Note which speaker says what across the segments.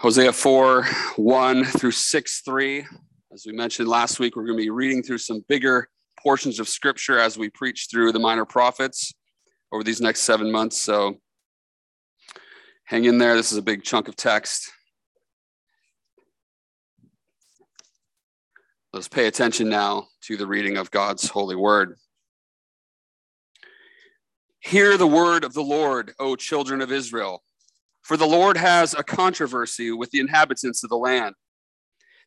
Speaker 1: Hosea 4 1 through 6 3. As we mentioned last week, we're going to be reading through some bigger portions of scripture as we preach through the minor prophets over these next seven months. So hang in there. This is a big chunk of text. Let's pay attention now to the reading of God's holy word. Hear the word of the Lord, O children of Israel. For the Lord has a controversy with the inhabitants of the land.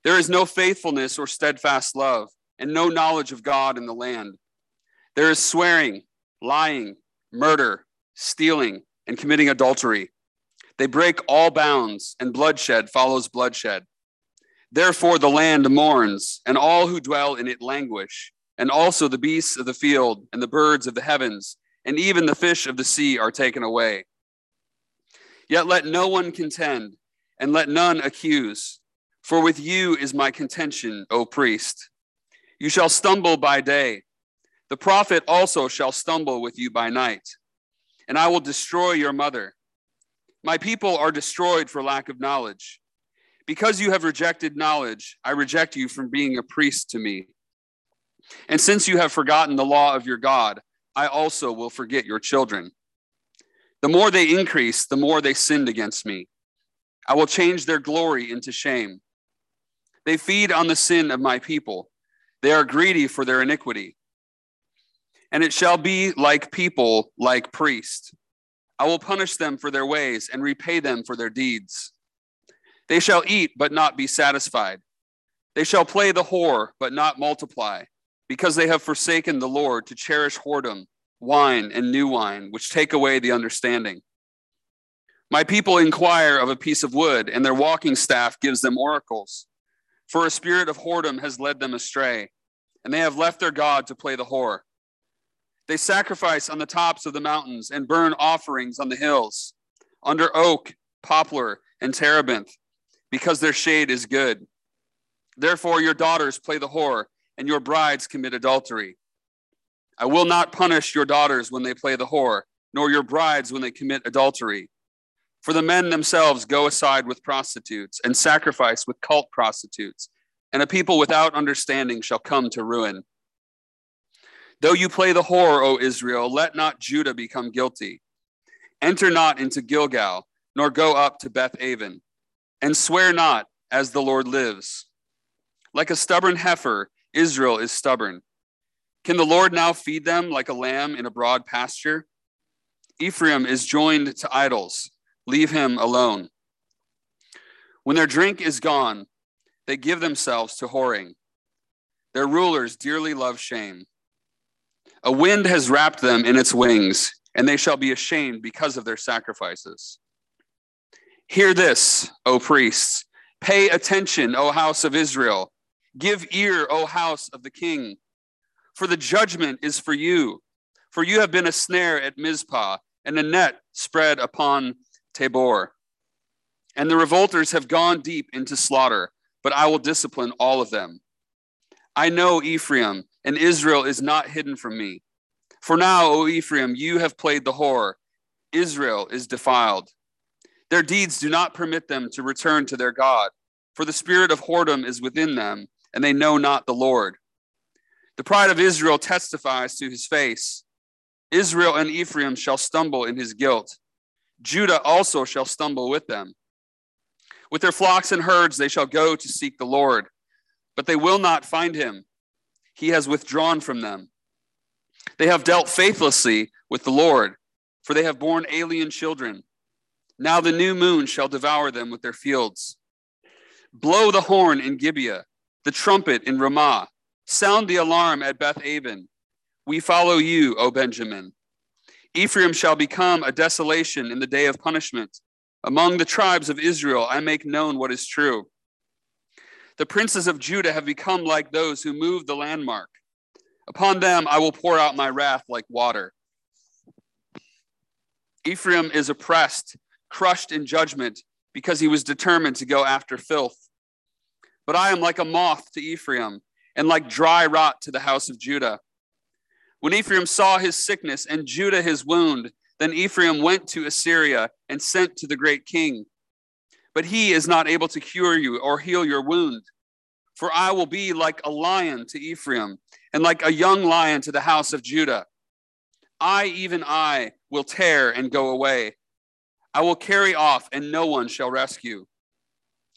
Speaker 1: There is no faithfulness or steadfast love, and no knowledge of God in the land. There is swearing, lying, murder, stealing, and committing adultery. They break all bounds, and bloodshed follows bloodshed. Therefore, the land mourns, and all who dwell in it languish, and also the beasts of the field, and the birds of the heavens, and even the fish of the sea are taken away. Yet let no one contend, and let none accuse. For with you is my contention, O priest. You shall stumble by day. The prophet also shall stumble with you by night. And I will destroy your mother. My people are destroyed for lack of knowledge. Because you have rejected knowledge, I reject you from being a priest to me. And since you have forgotten the law of your God, I also will forget your children. The more they increase, the more they sinned against me. I will change their glory into shame. They feed on the sin of my people. They are greedy for their iniquity. And it shall be like people, like priests. I will punish them for their ways and repay them for their deeds. They shall eat, but not be satisfied. They shall play the whore, but not multiply, because they have forsaken the Lord to cherish whoredom wine and new wine, which take away the understanding. My people inquire of a piece of wood, and their walking staff gives them oracles. For a spirit of whoredom has led them astray, and they have left their God to play the whore. They sacrifice on the tops of the mountains and burn offerings on the hills, under oak, poplar, and terebinth, because their shade is good. Therefore, your daughters play the whore, and your brides commit adultery. I will not punish your daughters when they play the whore, nor your brides when they commit adultery. For the men themselves go aside with prostitutes and sacrifice with cult prostitutes, and a people without understanding shall come to ruin. Though you play the whore, O Israel, let not Judah become guilty. Enter not into Gilgal, nor go up to Beth Aven, and swear not, as the Lord lives. Like a stubborn heifer, Israel is stubborn can the Lord now feed them like a lamb in a broad pasture? Ephraim is joined to idols. Leave him alone. When their drink is gone, they give themselves to whoring. Their rulers dearly love shame. A wind has wrapped them in its wings, and they shall be ashamed because of their sacrifices. Hear this, O priests. Pay attention, O house of Israel. Give ear, O house of the king for the judgment is for you. For you have been a snare at Mizpah and a net spread upon Tabor. And the revolters have gone deep into slaughter, but I will discipline all of them. I know Ephraim, and Israel is not hidden from me. For now, O Ephraim, you have played the whore. Israel is defiled. Their deeds do not permit them to return to their God, for the spirit of whoredom is within them, and they know not the Lord. The pride of Israel testifies to his face. Israel and Ephraim shall stumble in his guilt. Judah also shall stumble with them. With their flocks and herds they shall go to seek the Lord, but they will not find him. He has withdrawn from them. They have dealt faithlessly with the Lord, for they have borne alien children. Now the new moon shall devour them with their fields. Blow the horn in Gibeah, the trumpet in Ramah Sound the alarm at Beth Aven. We follow you, O Benjamin. Ephraim shall become a desolation in the day of punishment. Among the tribes of Israel, I make known what is true. The princes of Judah have become like those who move the landmark. Upon them I will pour out my wrath like water. Ephraim is oppressed, crushed in judgment, because he was determined to go after filth. But I am like a moth to Ephraim and like dry rot to the house of Judah. When Ephraim saw his sickness and Judah his wound, then Ephraim went to Assyria and sent to the great king. but he is not able to cure you or heal your wound. For I will be like a lion to Ephraim, and like a young lion to the house of Judah. I, even I, will tear and go away. I will carry off, and no one shall rescue.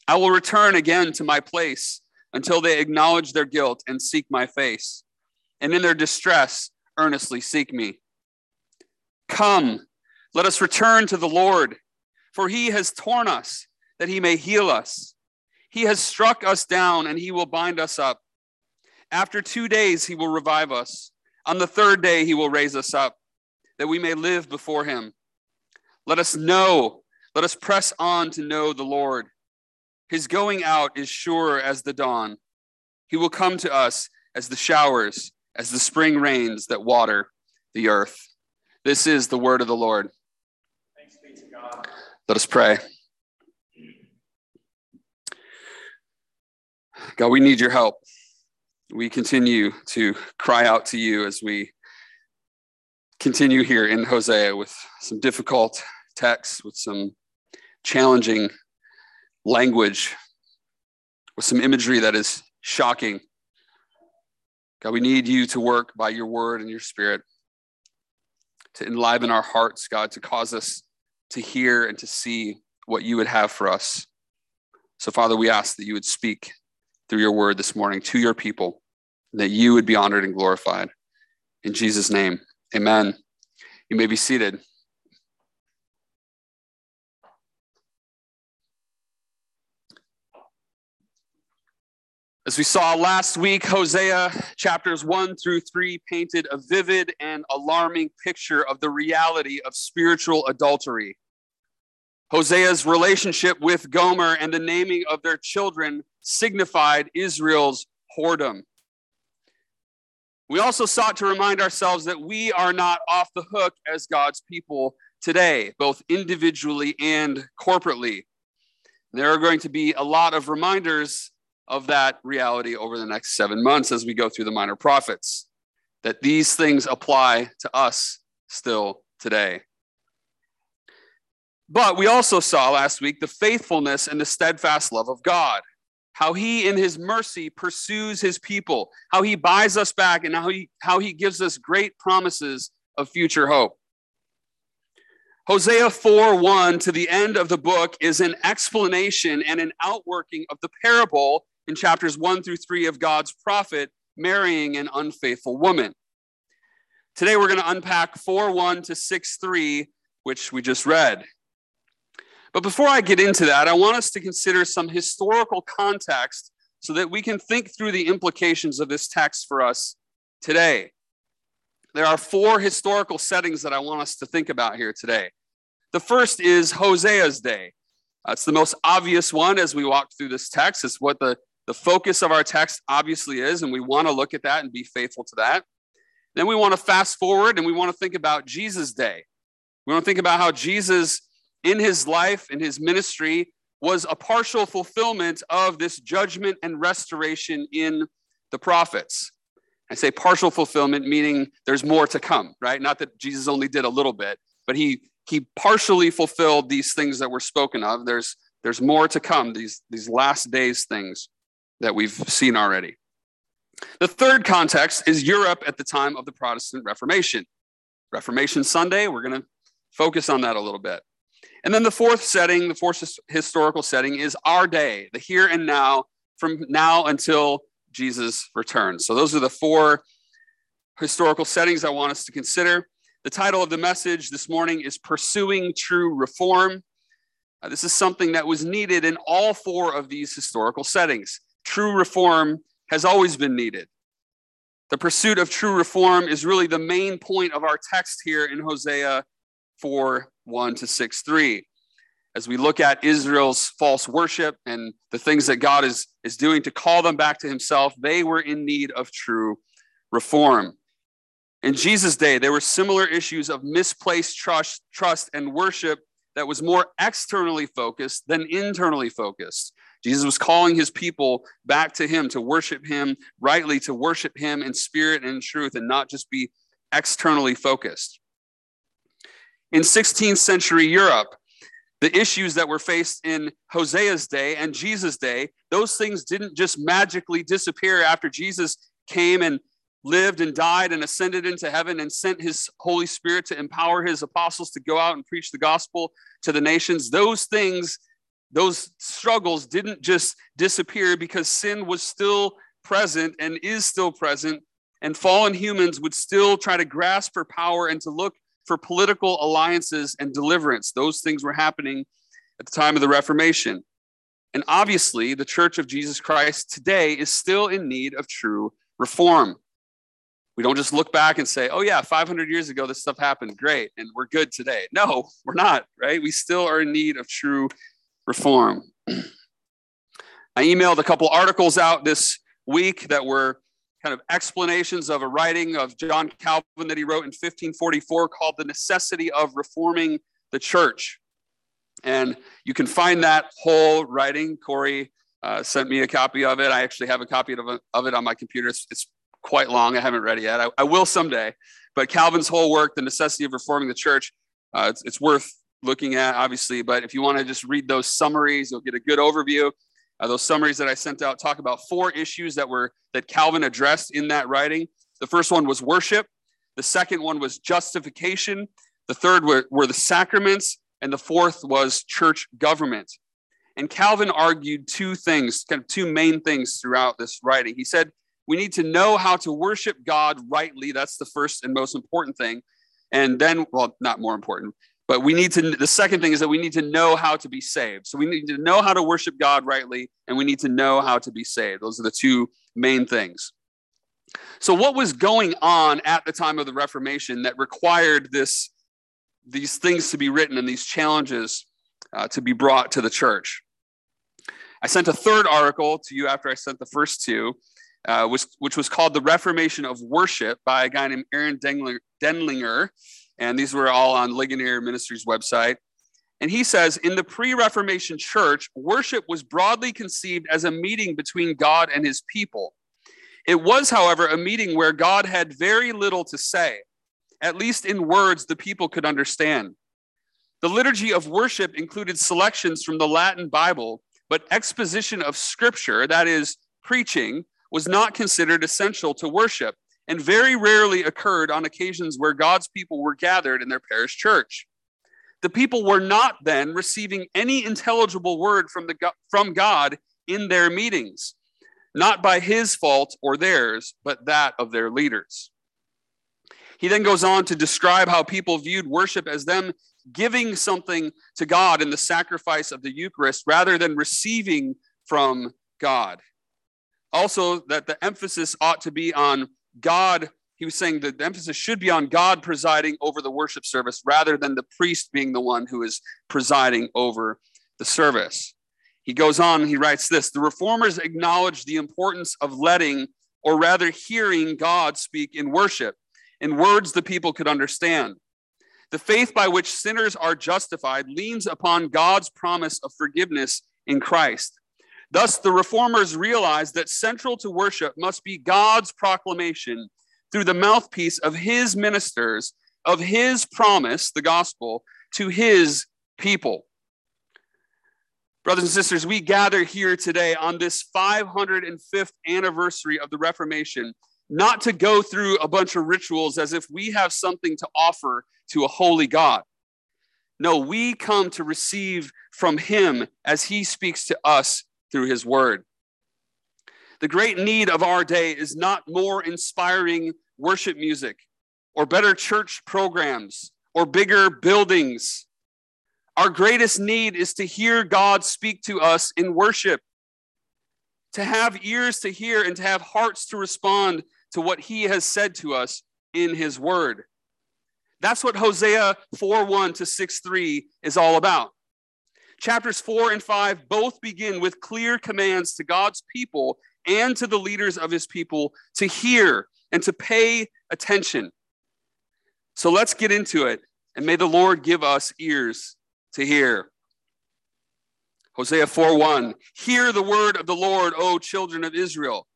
Speaker 1: I will return again to my place until they acknowledge their guilt and seek my face, and in their distress earnestly seek me. Come, let us return to the Lord, for he has torn us that he may heal us. He has struck us down, and he will bind us up. After two days, he will revive us. On the third day, he will raise us up, that we may live before him. Let us know, let us press on to know the Lord. His going out is sure as the dawn. He will come to us as the showers, as the spring rains that water the earth. This is the word of the Lord. Thanks be to God. Let us pray. God, we need your help. We continue to cry out to you as we continue here in Hosea with some difficult texts, with some challenging language, with some imagery that is shocking. God, we need you to work by your word and your spirit to enliven our hearts, God, to cause us to hear and to see what you would have for us. So, Father, we ask that you would speak through your word this morning to your people, that you would be honored and glorified. In Jesus' name, amen. You may be seated. As we saw last week, Hosea chapters 1 through 3 painted a vivid and alarming picture of the reality of spiritual adultery. Hosea's relationship with Gomer and the naming of their children signified Israel's whoredom. We also sought to remind ourselves that we are not off the hook as God's people today, both individually and corporately. There are going to be a lot of reminders of that reality over the next seven months as we go through the minor prophets, that these things apply to us still today. But we also saw last week the faithfulness and the steadfast love of God how he in his mercy pursues his people, how he buys us back, and how he, how he gives us great promises of future hope. Hosea 4 1 to the end of the book is an explanation and an outworking of the parable in chapters 1 through 3 of God's prophet marrying an unfaithful woman. Today we're going to unpack 4 1 to 6 3, which we just read. But before I get into that, I want us to consider some historical context so that we can think through the implications of this text for us today. There are four historical settings that I want us to think about here today. The first is Hosea's day. That's the most obvious one as we walk through this text. It's what the, the focus of our text obviously is, and we want to look at that and be faithful to that. Then we want to fast forward and we want to think about Jesus' day. We want to think about how Jesus in his life, in his ministry, was a partial fulfillment of this judgment and restoration in the prophets. I say partial fulfillment, meaning there's more to come, right? Not that Jesus only did a little bit, but he he partially fulfilled these things that were spoken of. There's there's more to come, these, these last days things that we've seen already. The third context is Europe at the time of the Protestant Reformation. Reformation Sunday, we're going to focus on that a little bit. And then the fourth setting, the fourth historical setting is our day, the here and now, from now until Jesus returns. So those are the four historical settings I want us to consider. The title of the message this morning is Pursuing True Reform. Uh, this is something that was needed in all four of these historical settings. True reform has always been needed. The pursuit of true reform is really the main point of our text here in Hosea 4 1 to 6 3. As we look at Israel's false worship and the things that God is, is doing to call them back to himself, they were in need of true reform. In Jesus' day, there were similar issues of misplaced trust, trust and worship that was more externally focused than internally focused. Jesus was calling his people back to him to worship him rightly, to worship him in spirit and in truth, and not just be externally focused. In 16th century Europe, The issues that were faced in Hosea's day and Jesus' day, those things didn't just magically disappear after Jesus came and lived and died and ascended into heaven and sent his Holy Spirit to empower his apostles to go out and preach the gospel to the nations. Those things, those struggles didn't just disappear because sin was still present and is still present, and fallen humans would still try to grasp for power and to look for political alliances and deliverance. Those things were happening at the time of the Reformation. And obviously, the Church of Jesus Christ today is still in need of true reform. We don't just look back and say, oh, yeah, 500 years ago, this stuff happened. Great. And we're good today. No, we're not, right? We still are in need of true reform. I emailed a couple articles out this week that were kind of explanations of a writing of John Calvin that he wrote in 1544 called The Necessity of Reforming the Church. And you can find that whole writing. Corey uh, sent me a copy of it. I actually have a copy of, of it on my computer. It's, it's quite long. I haven't read it yet. I, I, will someday. But Calvin's whole work, The Necessity of Reforming the Church, uh, it's, it's worth looking at, obviously. But if you want to just read those summaries, you'll get a good overview. Uh, those summaries that I sent out talk about four issues that were that Calvin addressed in that writing. The first one was worship. The second one was justification. The third were, were the sacraments, and the fourth was church government. And Calvin argued two things, kind of two main things throughout this writing. He said we need to know how to worship God rightly. That's the first and most important thing. And then, well, not more important, but we need to, the second thing is that we need to know how to be saved. So we need to know how to worship God rightly, and we need to know how to be saved. Those are the two main things. So, what was going on at the time of the Reformation that required this, these things to be written and these challenges uh, to be brought to the church? I sent a third article to you after I sent the first two uh, which, which was called The Reformation of Worship by a guy named Aaron Denlinger. And these were all on Ligonier Ministries website. And he says, in the pre Reformation church, worship was broadly conceived as a meeting between God and his people. It was, however, a meeting where God had very little to say, at least in words the people could understand. The liturgy of worship included selections from the Latin Bible, but exposition of scripture, that is, preaching, was not considered essential to worship and very rarely occurred on occasions where God's people were gathered in their parish church. The people were not then receiving any intelligible word from, the, from God in their meetings, not by his fault or theirs, but that of their leaders. He then goes on to describe how people viewed worship as them giving something to God in the sacrifice of the Eucharist rather than receiving from God. Also, that the emphasis ought to be on God. He was saying that the emphasis should be on God presiding over the worship service rather than the priest being the one who is presiding over the service. He goes on, he writes this The reformers acknowledge the importance of letting, or rather hearing, God speak in worship, in words the people could understand. The faith by which sinners are justified leans upon God's promise of forgiveness in Christ. Thus, the reformers realized that central to worship must be God's proclamation through the mouthpiece of his ministers of his promise, the gospel, to his people. Brothers and sisters, we gather here today on this 505th anniversary of the Reformation, not to go through a bunch of rituals as if we have something to offer to a holy God. No, we come to receive from him as he speaks to us through his word. The great need of our day is not more inspiring worship music or better church programs or bigger buildings. Our greatest need is to hear God speak to us in worship, to have ears to hear and to have hearts to respond to what he has said to us in his word. That's what Hosea 4 1 to 6 3 is all about. Chapters 4 and 5 both begin with clear commands to God's people and to the leaders of his people to hear and to pay attention. So let's get into it, and may the Lord give us ears to hear. Hosea 4:1 Hear the word of the Lord, O children of Israel,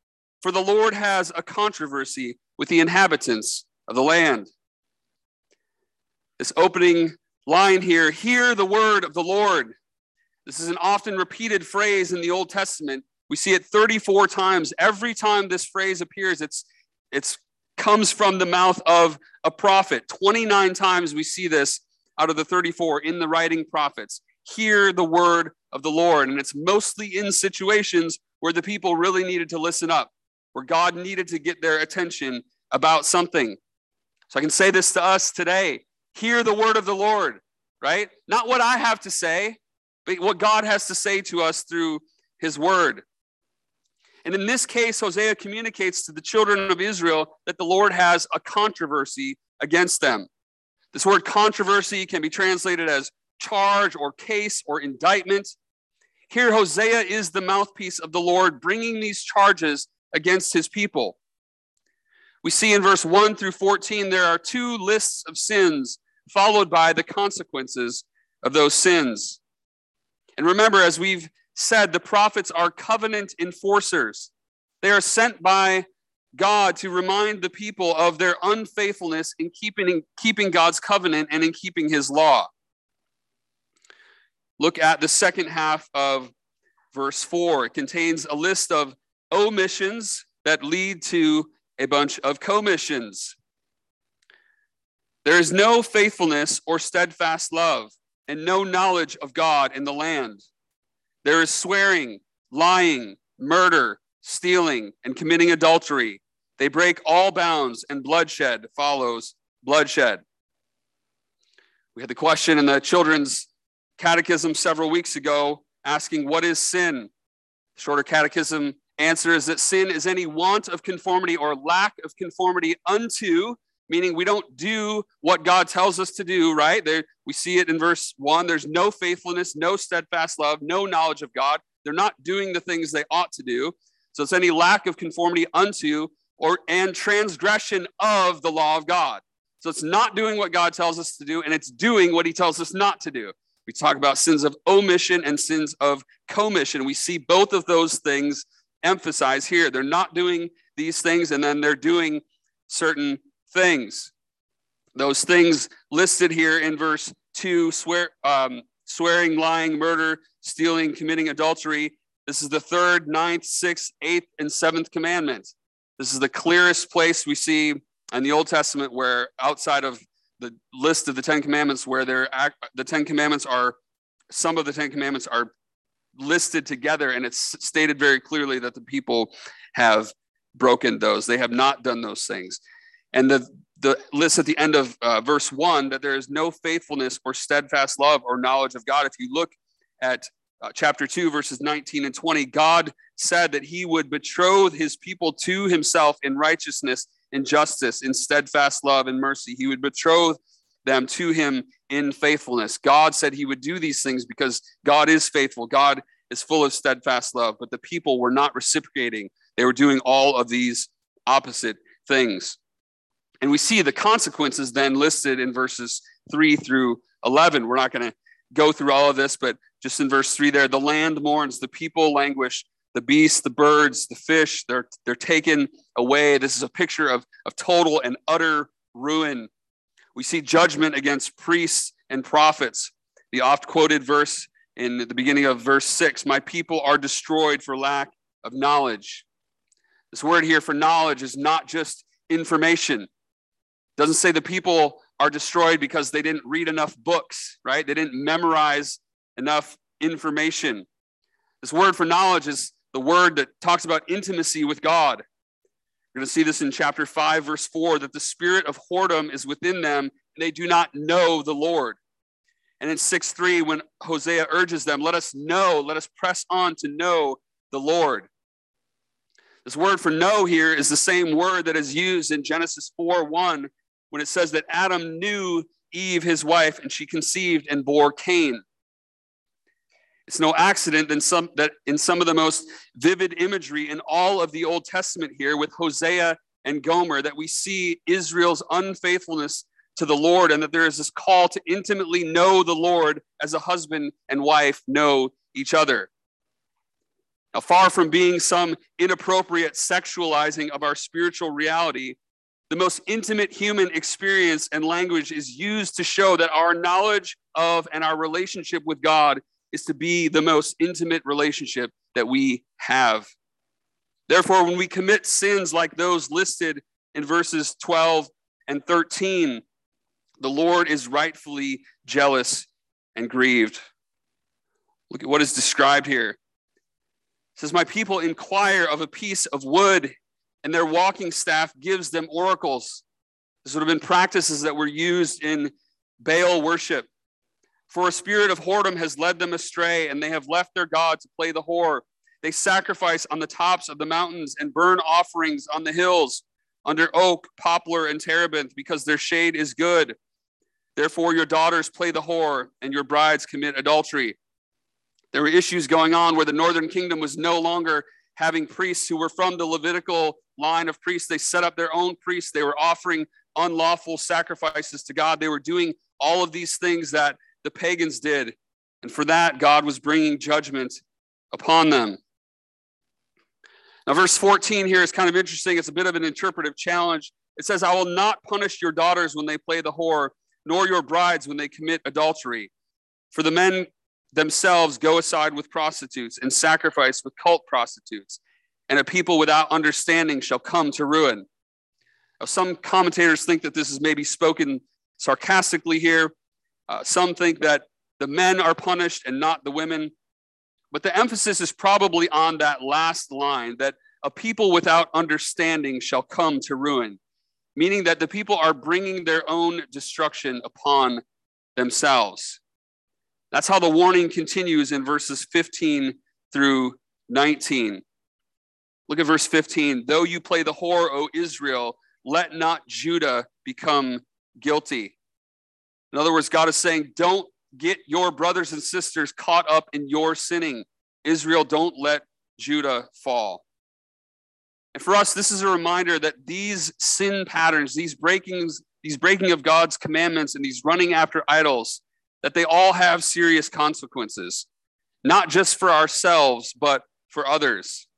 Speaker 1: for the Lord has a controversy with the inhabitants of the land. This opening line here hear the word of the Lord. This is an often repeated phrase in the Old Testament. We see it 34 times. Every time this phrase appears, it's, it's comes from the mouth of a prophet. 29 times we see this out of the 34 in the writing prophets. Hear the word of the Lord. And it's mostly in situations where the people really needed to listen up, where God needed to get their attention about something. So I can say this to us today hear the word of the Lord, right? Not what I have to say, what God has to say to us through his word. And in this case, Hosea communicates to the children of Israel that the Lord has a controversy against them. This word controversy can be translated as charge or case or indictment. Here, Hosea is the mouthpiece of the Lord bringing these charges against his people. We see in verse 1 through 14, there are two lists of sins followed by the consequences of those sins. And remember, as we've said, the prophets are covenant enforcers. They are sent by God to remind the people of their unfaithfulness in keeping, keeping God's covenant and in keeping his law. Look at the second half of verse 4. It contains a list of omissions that lead to a bunch of commissions. There is no faithfulness or steadfast love, and no knowledge of God in the land. There is swearing, lying, murder, stealing, and committing adultery. They break all bounds, and bloodshed follows bloodshed. We had the question in the children's catechism several weeks ago asking, What is sin? Shorter catechism answer is that sin is any want of conformity or lack of conformity unto, meaning we don't do what God tells us to do, right? There, we see it in verse one. There's no faithfulness, no steadfast love, no knowledge of God. They're not doing the things they ought to do. So it's any lack of conformity unto or and transgression of the law of God. So it's not doing what God tells us to do, and it's doing what he tells us not to do. We talk about sins of omission and sins of commission. We see both of those things emphasized here. They're not doing these things and then they're doing certain things. Those things listed here in verse 2 swear, um, swearing, lying, murder, stealing, committing adultery. This is the third, ninth, sixth, eighth, and seventh commandment. This is the clearest place we see in the Old Testament where outside of the list of the Ten Commandments, where they're the Ten Commandments are some of the Ten Commandments are listed together, and it's stated very clearly that the people have broken those. They have not done those things. And the, the list at the end of uh, verse one that there is no faithfulness or steadfast love or knowledge of God. If you look at uh, chapter 2, verses 19 and 20, God said that he would betroth his people to himself in righteousness, in justice, in steadfast love and mercy. He would betroth them to him in faithfulness. God said he would do these things because God is faithful. God is full of steadfast love, but the people were not reciprocating. They were doing all of these opposite things. And we see the consequences then listed in verses 3 through 11. We're not going to go through all of this, but just in verse 3 there, the land mourns, the people languish, the beasts, the birds, the fish, they're, they're taken away. This is a picture of, of total and utter ruin we see judgment against priests and prophets. The oft quoted verse in the beginning of verse 6 My people are destroyed for lack of knowledge. This word here for knowledge is not just information. Doesn't say the people are destroyed because they didn't read enough books, right? They didn't memorize enough information. This word for knowledge is the word that talks about intimacy with God. We're going to see this in chapter 5, verse 4, that the spirit of whoredom is within them, and they do not know the Lord. And in 6 3, when Hosea urges them, let us know, let us press on to know the Lord. This word for know here is the same word that is used in Genesis 4 1, when it says that Adam knew Eve, his wife, and she conceived and bore Cain. It's no accident some, that in some of the most vivid imagery in all of the Old Testament here with Hosea and Gomer that we see Israel's unfaithfulness to the Lord and that there is this call to intimately know the Lord as a husband and wife know each other. Now, far from being some inappropriate sexualizing of our spiritual reality, the most intimate human experience and language is used to show that our knowledge of and our relationship with God is to be the most intimate relationship that we have. Therefore, when we commit sins like those listed in verses 12 and 13, the Lord is rightfully jealous and grieved. Look at what is described here. It says, My people inquire of a piece of wood, and their walking staff gives them oracles. This would have been practices that were used in Baal worship. For a spirit of whoredom has led them astray, and they have left their God to play the whore. They sacrifice on the tops of the mountains and burn offerings on the hills under oak, poplar, and terebinth, because their shade is good. Therefore, your daughters play the whore, and your brides commit adultery. There were issues going on where the northern kingdom was no longer having priests who were from the Levitical line of priests. They set up their own priests. They were offering unlawful sacrifices to God. They were doing all of these things that the pagans did. And for that, God was bringing judgment upon them. Now, verse 14 here is kind of interesting. It's a bit of an interpretive challenge. It says, I will not punish your daughters when they play the whore, nor your brides when they commit adultery. For the men themselves go aside with prostitutes and sacrifice with cult prostitutes, and a people without understanding shall come to ruin. Now, some commentators think that this is maybe spoken sarcastically here. Uh, some think that the men are punished and not the women. But the emphasis is probably on that last line that a people without understanding shall come to ruin, meaning that the people are bringing their own destruction upon themselves. That's how the warning continues in verses 15 through 19. Look at verse 15. Though you play the whore, O Israel, let not Judah become guilty. In other words, God is saying, don't get your brothers and sisters caught up in your sinning. Israel, don't let Judah fall. And for us, this is a reminder that these sin patterns, these breakings, these breaking of God's commandments and these running after idols, that they all have serious consequences, not just for ourselves, but for others.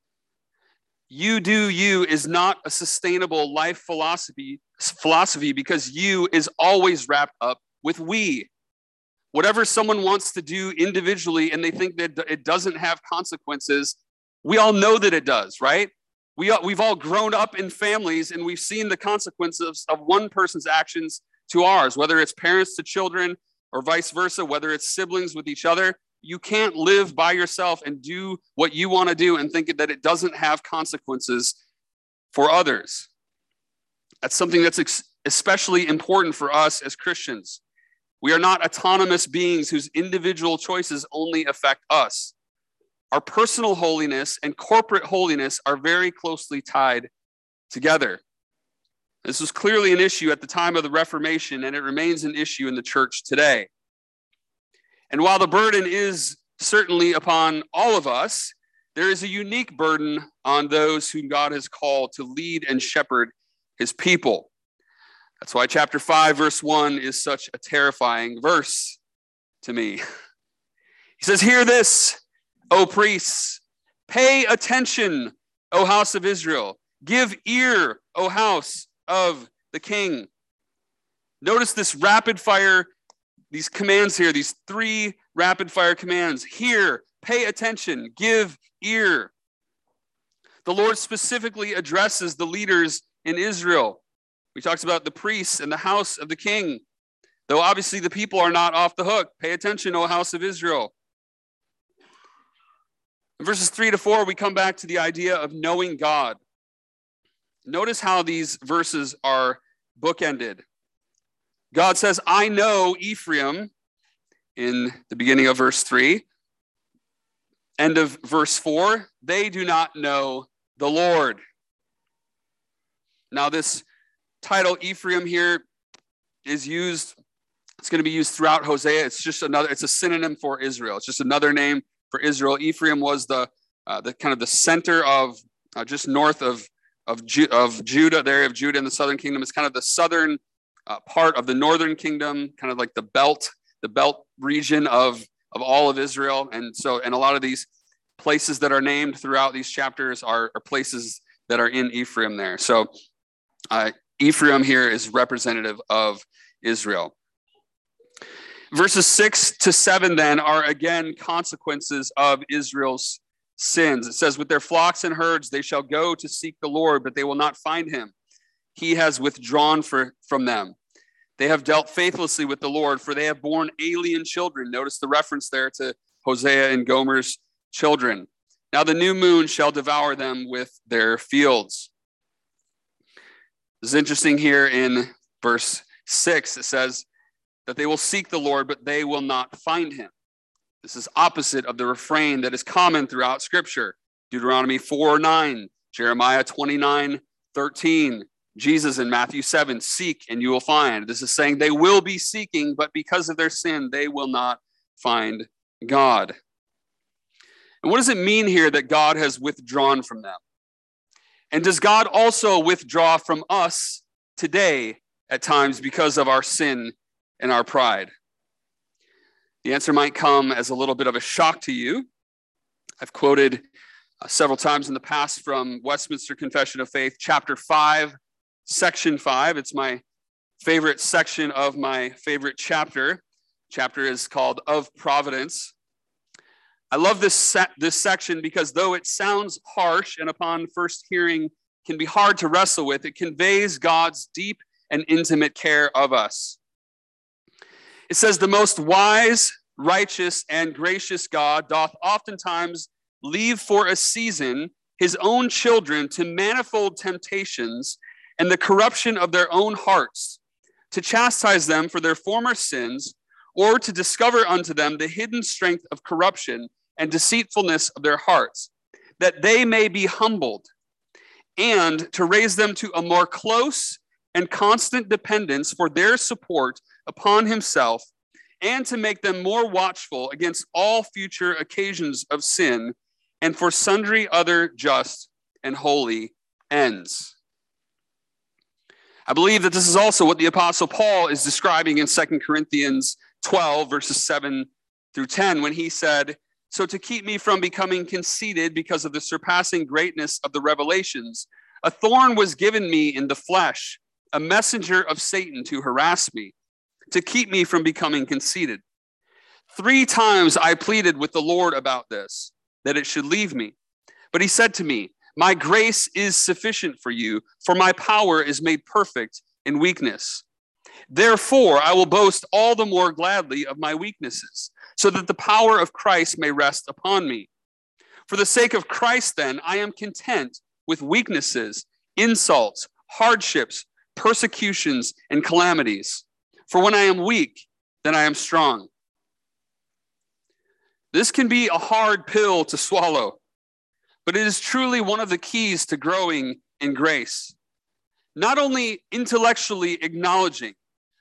Speaker 1: You do you is not a sustainable life philosophy, philosophy because you is always wrapped up with we. Whatever someone wants to do individually and they think that it doesn't have consequences, we all know that it does, right? We, we've all grown up in families and we've seen the consequences of one person's actions to ours, whether it's parents to children, or vice versa, whether it's siblings with each other. You can't live by yourself and do what you want to do and think that it doesn't have consequences for others. That's something that's especially important for us as Christians. We are not autonomous beings whose individual choices only affect us. Our personal holiness and corporate holiness are very closely tied together. This was clearly an issue at the time of the Reformation, and it remains an issue in the church today. And while the burden is certainly upon all of us, there is a unique burden on those whom God has called to lead and shepherd his people. That's why chapter 5, verse 1 is such a terrifying verse to me. He says, Hear this, O priests, pay attention, O house of Israel, give ear, O house of the king. Notice this rapid fire, these commands here, these three rapid fire commands. Hear, pay attention, give ear. The Lord specifically addresses the leaders in Israel. We talked about the priests and the house of the king. Though obviously the people are not off the hook. Pay attention, O house of Israel. In verses three to four, we come back to the idea of knowing God. Notice how these verses are bookended. God says, I know Ephraim in the beginning of verse 3. End of verse 4, they do not know the Lord. Now, this title Ephraim here is used, it's going to be used throughout Hosea. It's just another, it's a synonym for Israel. It's just another name for Israel. Ephraim was the, uh, the kind of the center of uh, just north of of, Ju- of Judah, the area of Judah in the southern kingdom. is kind of the southern uh, part of the northern kingdom, kind of like the belt, the belt region of, of all of Israel. And so, and a lot of these places that are named throughout these chapters are, are places that are in Ephraim there. So uh, Ephraim here is representative of Israel. Verses 6 to 7 then are again consequences of Israel's sins. It says, With their flocks and herds they shall go to seek the Lord, but they will not find him. He has withdrawn for, from them. They have dealt faithlessly with the Lord, for they have borne alien children. Notice the reference there to Hosea and Gomer's children. Now the new moon shall devour them with their fields. Is interesting here in verse 6. It says that they will seek the Lord, but they will not find him. This is opposite of the refrain that is common throughout Scripture Deuteronomy 4 9, Jeremiah 29 13, Jesus in Matthew 7 seek and you will find. This is saying they will be seeking, but because of their sin, they will not find God. And what does it mean here that God has withdrawn from them? And does God also withdraw from us today at times because of our sin and our pride? The answer might come as a little bit of a shock to you. I've quoted uh, several times in the past from Westminster Confession of Faith, chapter 5, section 5. It's my favorite section of my favorite chapter. Chapter is called Of Providence. I love this, se- this section because though it sounds harsh and upon first hearing can be hard to wrestle with, it conveys God's deep and intimate care of us. It says, The most wise, righteous, and gracious God doth oftentimes leave for a season his own children to manifold temptations and the corruption of their own hearts, to chastise them for their former sins, or to discover unto them the hidden strength of corruption and deceitfulness of their hearts, that they may be humbled, and to raise them to a more close and constant dependence for their support upon himself and to make them more watchful against all future occasions of sin and for sundry other just and holy ends. I believe that this is also what the Apostle Paul is describing in 2 Corinthians 12, verses 7 through 10, when he said, So to keep me from becoming conceited because of the surpassing greatness of the revelations, a thorn was given me in the flesh, a messenger of Satan to harass me to keep me from becoming conceited. Three times I pleaded with the Lord about this, that it should leave me. But he said to me, My grace is sufficient for you, for my power is made perfect in weakness. Therefore, I will boast all the more gladly of my weaknesses, so that the power of Christ may rest upon me. For the sake of Christ, then, I am content with weaknesses, insults, hardships, persecutions, and calamities. For when I am weak, then I am strong. This can be a hard pill to swallow, but it is truly one of the keys to growing in grace. Not only intellectually acknowledging,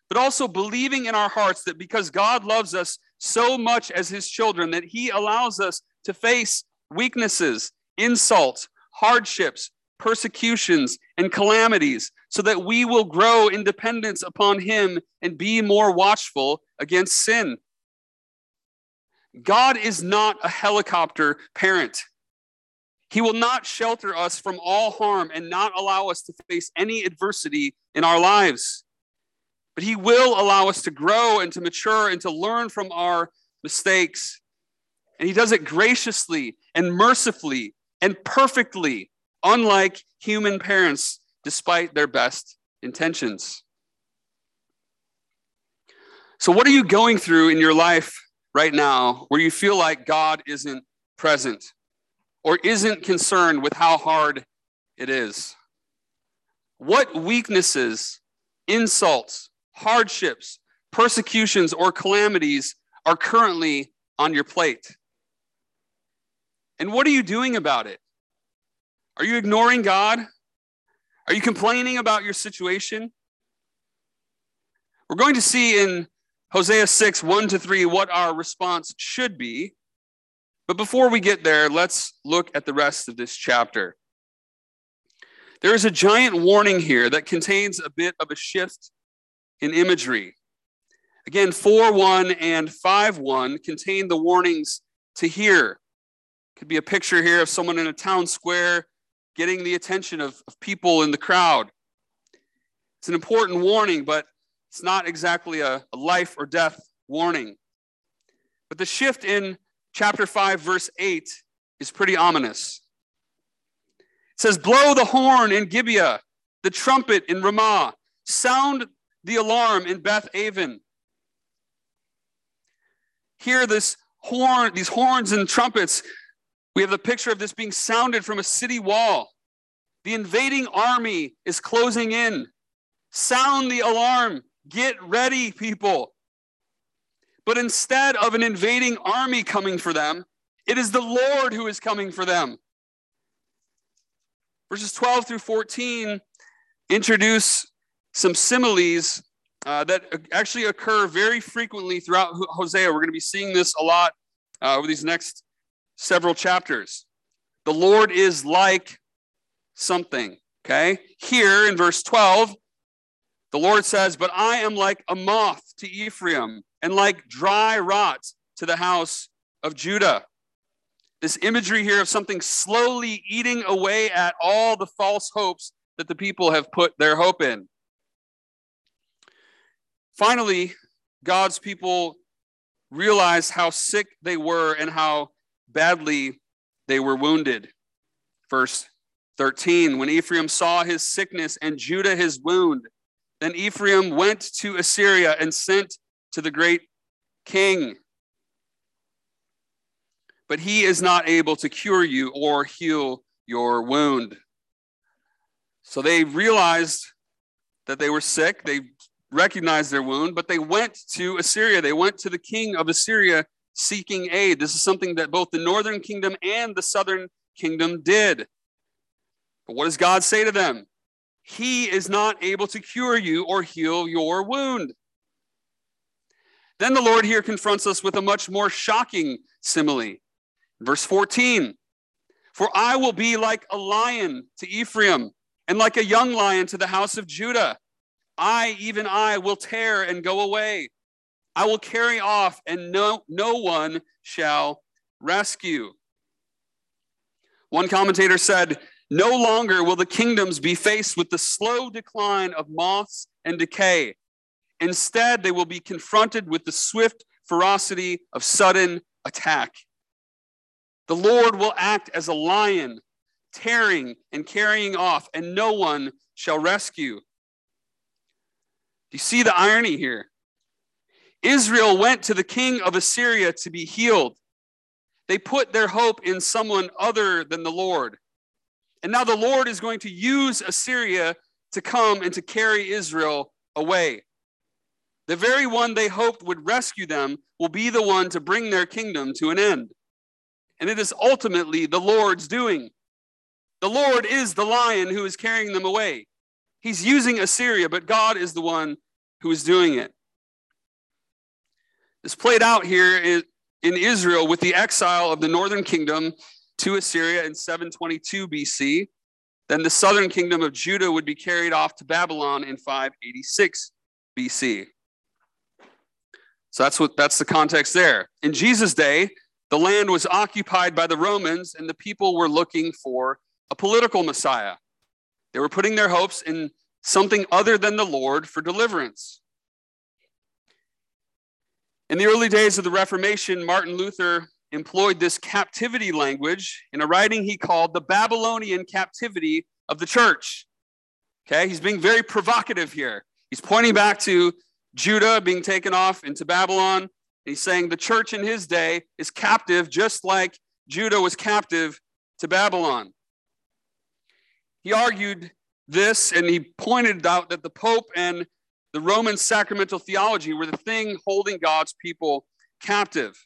Speaker 1: but also believing in our hearts that because God loves us so much as his children, that he allows us to face weaknesses, insults, hardships, persecutions, and calamities, so that we will grow in dependence upon Him and be more watchful against sin. God is not a helicopter parent. He will not shelter us from all harm and not allow us to face any adversity in our lives. But He will allow us to grow and to mature and to learn from our mistakes. And He does it graciously and mercifully and perfectly unlike human parents, despite their best intentions. So, what are you going through in your life right now where you feel like God isn't present or isn't concerned with how hard it is? What weaknesses, insults, hardships, persecutions, or calamities are currently on your plate? And what are you doing about it? Are you ignoring God? Are you complaining about your situation? We're going to see in Hosea 6, 1 to 3, what our response should be. But before we get there, let's look at the rest of this chapter. There is a giant warning here that contains a bit of a shift in imagery. Again, 4 1 and 5 1 contain the warnings to hear. Could be a picture here of someone in a town square getting the attention of, of people in the crowd. It's an important warning, but it's not exactly a, a life or death warning. But the shift in chapter 5, verse 8 is pretty ominous. It says, Blow the horn in Gibeah, the trumpet in Ramah, sound the alarm in Beth Aven. Hear this horn, these horns and trumpets. We have the picture of this being sounded from a city wall. The invading army is closing in. Sound the alarm. Get ready, people. But instead of an invading army coming for them, it is the Lord who is coming for them. Verses 12 through 14 introduce some similes uh, that actually occur very frequently throughout Hosea. We're going to be seeing this a lot uh, over these next several chapters. The Lord is like something, okay? Here in verse 12, the Lord says, But I am like a moth to Ephraim and like dry rot to the house of Judah. This imagery here of something slowly eating away at all the false hopes that the people have put their hope in. Finally, God's people realized how sick they were and how badly they were wounded. Verse 13 When Ephraim saw his sickness and Judah his wound, then Ephraim went to Assyria and sent to the great king. But he is not able to cure you or heal your wound. So they realized that they were sick. They recognized their wound, but they went to Assyria. They went to the king of Assyria seeking aid. This is something that both the northern kingdom and the southern kingdom did. But what does God say to them? He is not able to cure you or heal your wound. Then the Lord here confronts us with a much more shocking simile. Verse 14 For I will be like a lion to Ephraim, and like a young lion to the house of Judah. I, even I, will tear and go away. I will carry off, and no, no one shall rescue. One commentator said, No longer will the kingdoms be faced with the slow decline of moths and decay. Instead, they will be confronted with the swift ferocity of sudden attack. The Lord will act as a lion, tearing and carrying off, and no one shall rescue. Do you see the irony here? Israel went to the king of Assyria to be healed. They put their hope in someone other than the Lord. And now the Lord is going to use Assyria to come and to carry Israel away. The very one they hoped would rescue them will be the one to bring their kingdom to an end. And it is ultimately the Lord's doing. The Lord is the lion who is carrying them away. He's using Assyria, but God is the one who is doing it. This played out here in Israel with the exile of the northern kingdom to Assyria in 722 BC. Then the southern kingdom of Judah would be carried off to Babylon in 586 BC. So that's what that's the context there. In Jesus' day, the land was occupied by the Romans and the people were looking for a political Messiah. They were putting their hopes in something other than the Lord for deliverance. In the early days of the Reformation, Martin Luther employed this captivity language in a writing he called the Babylonian captivity of the church. Okay, he's being very provocative here. He's pointing back to Judah being taken off into Babylon. He's saying the church in his day is captive, just like Judah was captive to Babylon. He argued this and he pointed out that the Pope and the Roman sacramental theology were the thing holding God's people captive.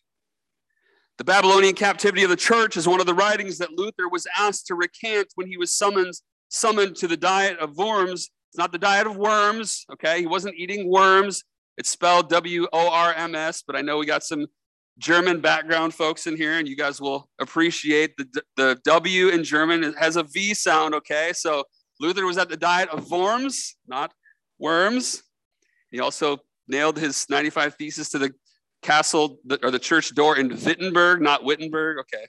Speaker 1: The Babylonian captivity of the church is one of the writings that Luther was asked to recant when he was summoned, summoned to the diet of Worms it's not the diet of worms, okay? He wasn't eating worms. It's spelled W O R M S, but I know we got some German background folks in here, and you guys will appreciate the, the W in German it has a V sound, okay? So Luther was at the diet of worms, not worms. He also nailed his 95 thesis to the castle or the church door in Wittenberg, not Wittenberg, okay?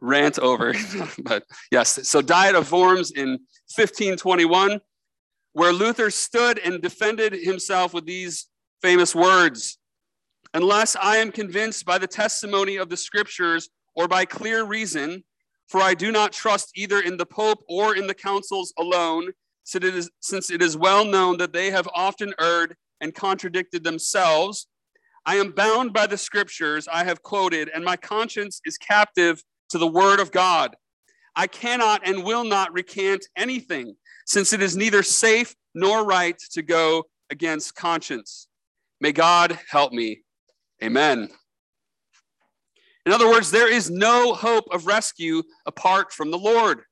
Speaker 1: Rant over. but yes, so diet of Worms in 1521 where Luther stood and defended himself with these famous words Unless I am convinced by the testimony of the scriptures or by clear reason, for I do not trust either in the Pope or in the councils alone, since it is well known that they have often erred and contradicted themselves. I am bound by the scriptures I have quoted, and my conscience is captive to the word of God. I cannot and will not recant anything, since it is neither safe nor right to go against conscience. May God help me. Amen. In other words, there is no hope of rescue apart from the Lord.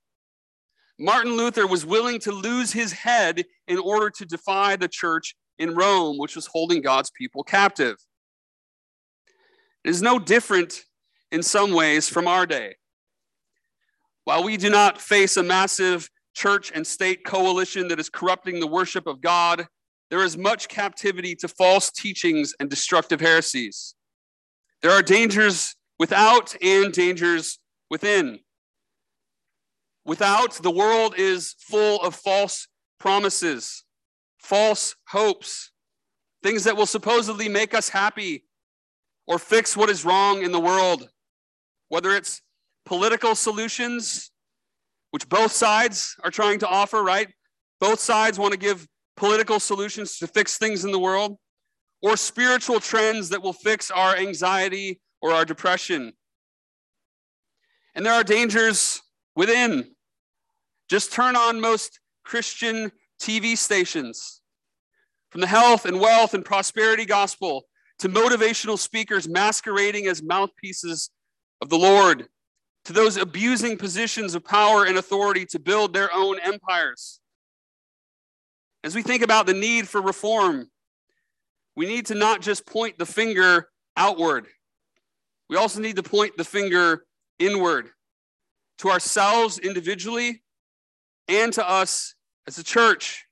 Speaker 1: Martin Luther was willing to lose his head in order to defy the church in Rome, which was holding God's people captive. It is no different in some ways from our day. While we do not face a massive church and state coalition that is corrupting the worship of God, there is much captivity to false teachings and destructive heresies. There are dangers without and dangers within. Without, the world is full of false promises, false hopes, things that will supposedly make us happy or fix what is wrong in the world, whether it's political solutions, which both sides are trying to offer, right? Both sides want to give political solutions to fix things in the world, or spiritual trends that will fix our anxiety or our depression. And there are dangers within. Just turn on most Christian TV stations. From the health and wealth and prosperity gospel to motivational speakers masquerading as mouthpieces of the Lord, to those abusing positions of power and authority to build their own empires. As we think about the need for reform, we need to not just point the finger outward, we also need to point the finger inward to ourselves individually and to us as a church.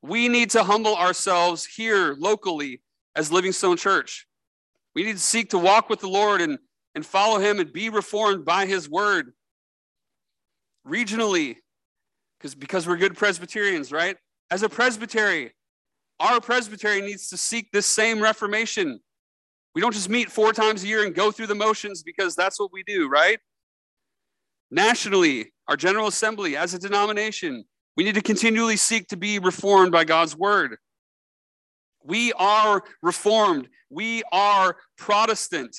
Speaker 1: We need to humble ourselves here locally as Livingstone Church. We need to seek to walk with the Lord and, and follow Him and be reformed by His word. Regionally, because because we're good Presbyterians, right? As a presbytery, our presbytery needs to seek this same reformation. We don't just meet four times a year and go through the motions because that's what we do, right? Nationally, our General Assembly, as a denomination, we need to continually seek to be reformed by God's word. We are reformed. We are Protestant.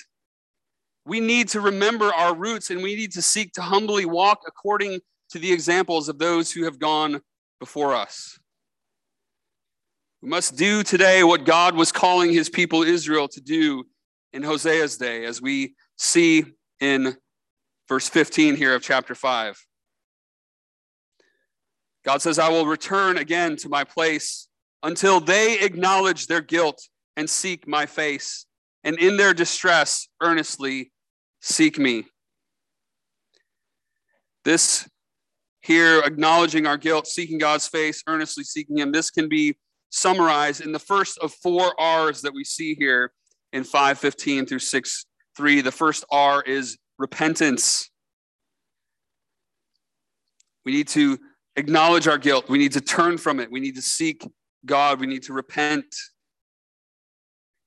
Speaker 1: We need to remember our roots and we need to seek to humbly walk according to the examples of those who have gone before us. We must do today what God was calling his people Israel to do in Hosea's day, as we see in verse 15 here of chapter 5. God says, I will return again to my place until they acknowledge their guilt and seek my face, and in their distress earnestly seek me. This here, acknowledging our guilt, seeking God's face, earnestly seeking Him, this can be summarized in the first of four R's that we see here in 515 through 6 3. The first R is repentance. We need to acknowledge our guilt. We need to turn from it. We need to seek God. We need to repent.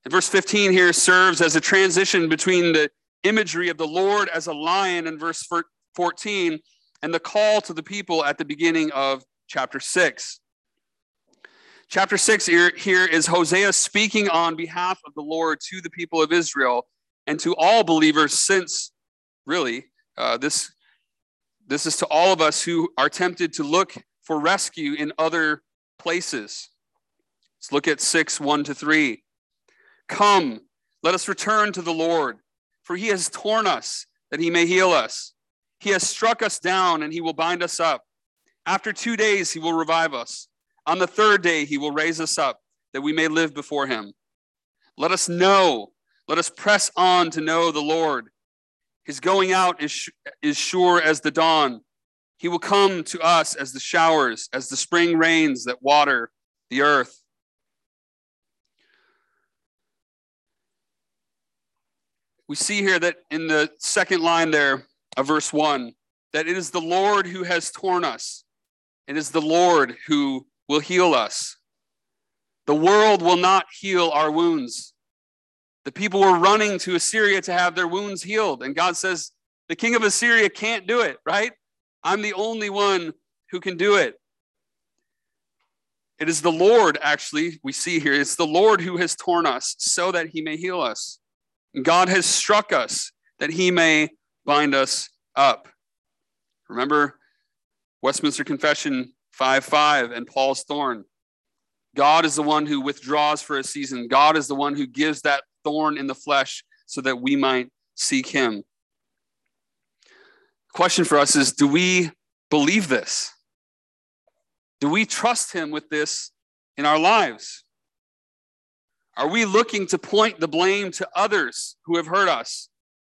Speaker 1: And verse 15 here serves as a transition between the imagery of the Lord as a lion in verse 14 and the call to the people at the beginning of chapter 6. Chapter 6 here, here is Hosea speaking on behalf of the Lord to the people of Israel and to all believers since, really, uh, this this is to all of us who are tempted to look for rescue in other places. Let's look at 6 1 to 3. Come, let us return to the Lord, for he has torn us that he may heal us. He has struck us down and he will bind us up. After two days, he will revive us. On the third day, he will raise us up that we may live before him. Let us know, let us press on to know the Lord. His going out is, is sure as the dawn. He will come to us as the showers, as the spring rains that water the earth. We see here that in the second line there of verse 1 that it is the Lord who has torn us. It is the Lord who will heal us. The world will not heal our wounds. The people were running to Assyria to have their wounds healed. And God says, The king of Assyria can't do it, right? I'm the only one who can do it. It is the Lord, actually, we see here, it's the Lord who has torn us so that he may heal us. God has struck us that he may bind us up. Remember Westminster Confession 5 5 and Paul's thorn. God is the one who withdraws for a season. God is the one who gives that thorn in the flesh so that we might seek him. Question for us is do we believe this? Do we trust him with this in our lives? Are we looking to point the blame to others who have hurt us,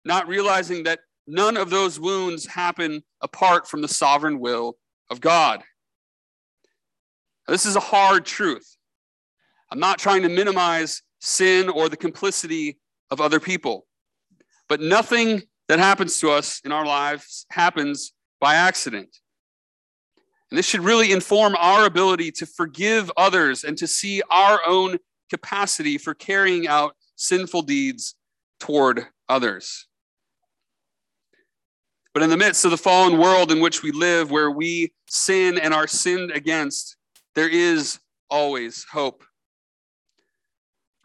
Speaker 1: not realizing that none of those wounds happen apart from the sovereign will of God? This is a hard truth. I'm not trying to minimize sin or the complicity of other people, but nothing that happens to us in our lives happens by accident. And this should really inform our ability to forgive others and to see our own capacity for carrying out sinful deeds toward others. But in the midst of the fallen world in which we live, where we sin and are sinned against, there is always hope.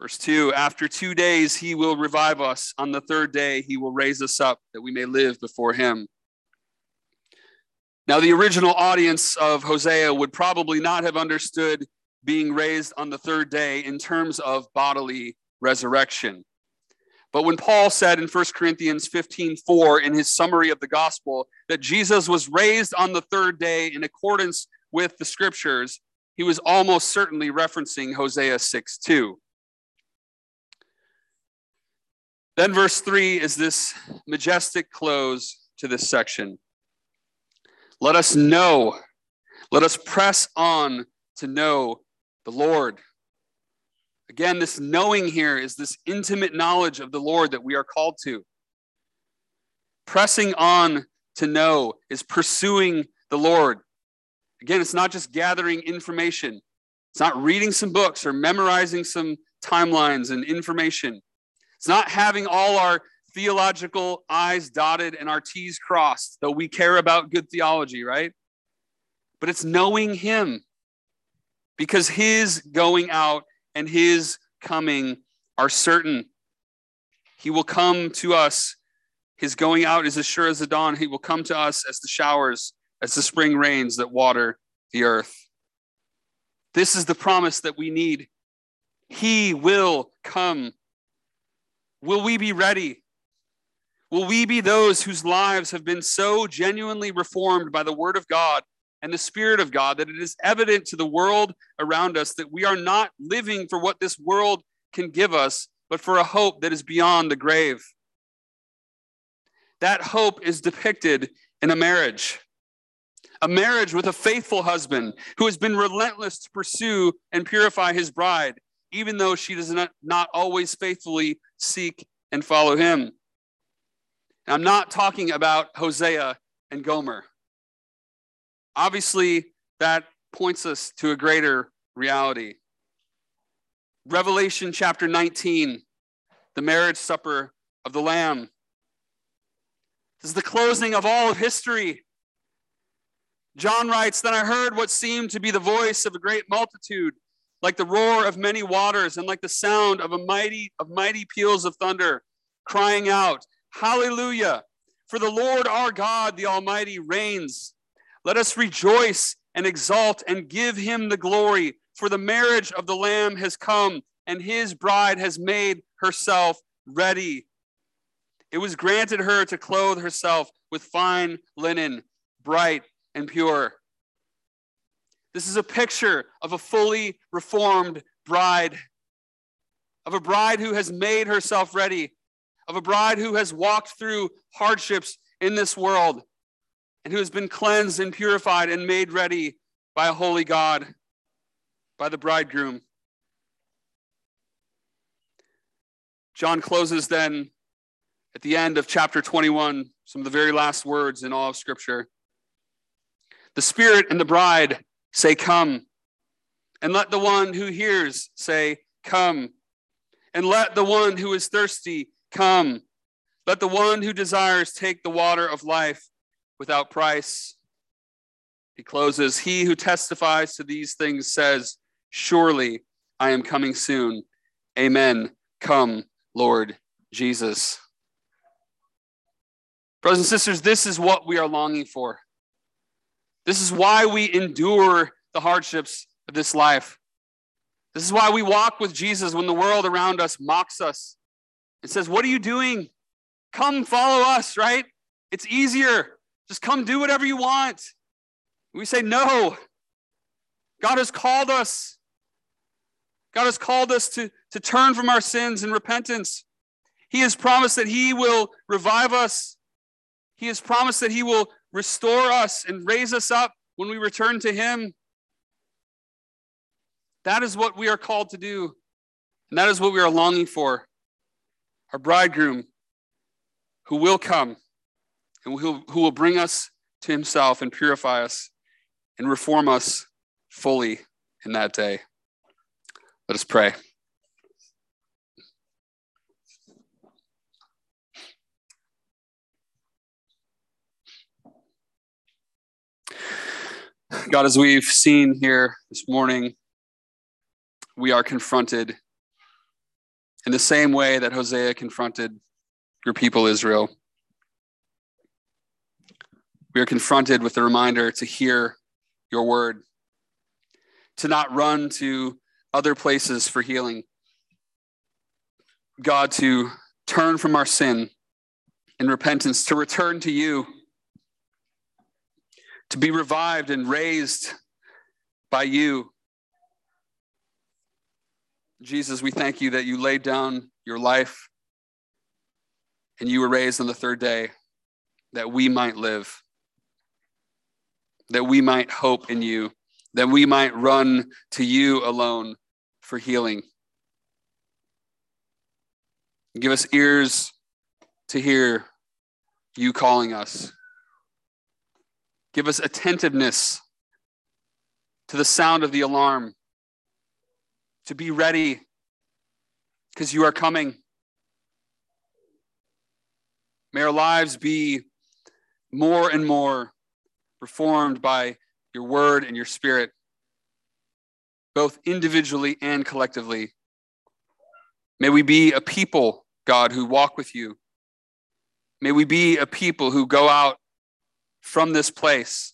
Speaker 1: Verse 2 After two days, he will revive us. On the third day, he will raise us up that we may live before him. Now, the original audience of Hosea would probably not have understood being raised on the third day in terms of bodily resurrection. But when Paul said in 1 Corinthians 15 4 in his summary of the gospel that Jesus was raised on the third day in accordance with the scriptures, he was almost certainly referencing Hosea 6 2. Then, verse 3 is this majestic close to this section. Let us know, let us press on to know the Lord. Again, this knowing here is this intimate knowledge of the Lord that we are called to. Pressing on to know is pursuing the Lord. Again, it's not just gathering information, it's not reading some books or memorizing some timelines and information. It's not having all our theological I's dotted and our T's crossed, though we care about good theology, right? But it's knowing Him because His going out and His coming are certain. He will come to us. His going out is as sure as the dawn. He will come to us as the showers, as the spring rains that water the earth. This is the promise that we need. He will come. Will we be ready? Will we be those whose lives have been so genuinely reformed by the Word of God and the Spirit of God that it is evident to the world around us that we are not living for what this world can give us, but for a hope that is beyond the grave? That hope is depicted in a marriage. A marriage with a faithful husband who has been relentless to pursue and purify his bride, even though she does not, not always faithfully seek and follow him. I'm not talking about Hosea and Gomer. Obviously, that points us to a greater reality. Revelation chapter 19, the marriage supper of the Lamb. This is the closing of all of history. John writes, Then I heard what seemed to be the voice of a great multitude, like the roar of many waters, and like the sound of a mighty of mighty peals of thunder, crying out, Hallelujah. For the Lord our God, the Almighty, reigns. Let us rejoice and exult and give him the glory. For the marriage of the Lamb has come, and his bride has made herself ready. It was granted her to clothe herself with fine linen, bright and pure. This is a picture of a fully reformed bride, of a bride who has made herself ready of a bride who has walked through hardships in this world and who has been cleansed and purified and made ready by a holy God, by the bridegroom. John closes then at the end of chapter 21, some of the very last words in all of Scripture. The Spirit and the bride say, Come. And let the one who hears say, Come. And let the one who is thirsty come. Let the one who desires take the water of life without price. He closes, He who testifies to these things says, Surely I am coming soon. Amen. Come, Lord Jesus. Brothers and sisters, this is what we are longing for. This is why we endure the hardships of this life. This is why we walk with Jesus when the world around us mocks us and says, What are you doing? Come follow us, right? It's easier. Just come do whatever you want. We say, No. God has called us. God has called us to, to turn from our sins in repentance. He has promised that He will revive us. He has promised that He will restore us and raise us up when we return to Him. That is what we are called to do. And that is what we are longing for. Our bridegroom who will come and who, will bring us to himself and purify us and reform us fully in that day. Let us pray. God, as we've seen here this morning, we are confronted in the same way that Hosea confronted your people Israel. We are confronted with the reminder to hear your word, to not run to other places for healing. God, to turn from our sin in repentance, to return to you, to be revived and raised by you Jesus, we thank you that you laid down your life and you were raised on the third day that we might live, that we might hope in you, that we might run to you alone for healing. Give us ears to hear you calling us. Give us attentiveness to the sound of the alarm to be ready because you are coming. May our lives be more and more reformed by your word and your spirit, both individually and collectively. May we be a people, God, who walk with you. May we be a people who go out from this place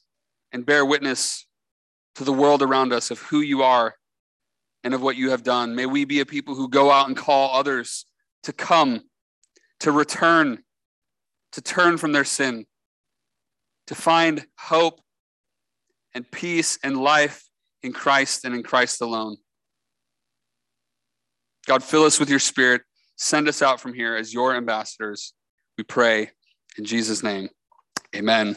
Speaker 1: and bear witness to the world around us of who you are and of what you have done. May we be a people who go out and call others to come, to return, to turn from their sin, to find hope and peace and life in Christ and in Christ alone. God, fill us with your spirit. Send us out from here as your ambassadors. We pray in Jesus' name. Amen.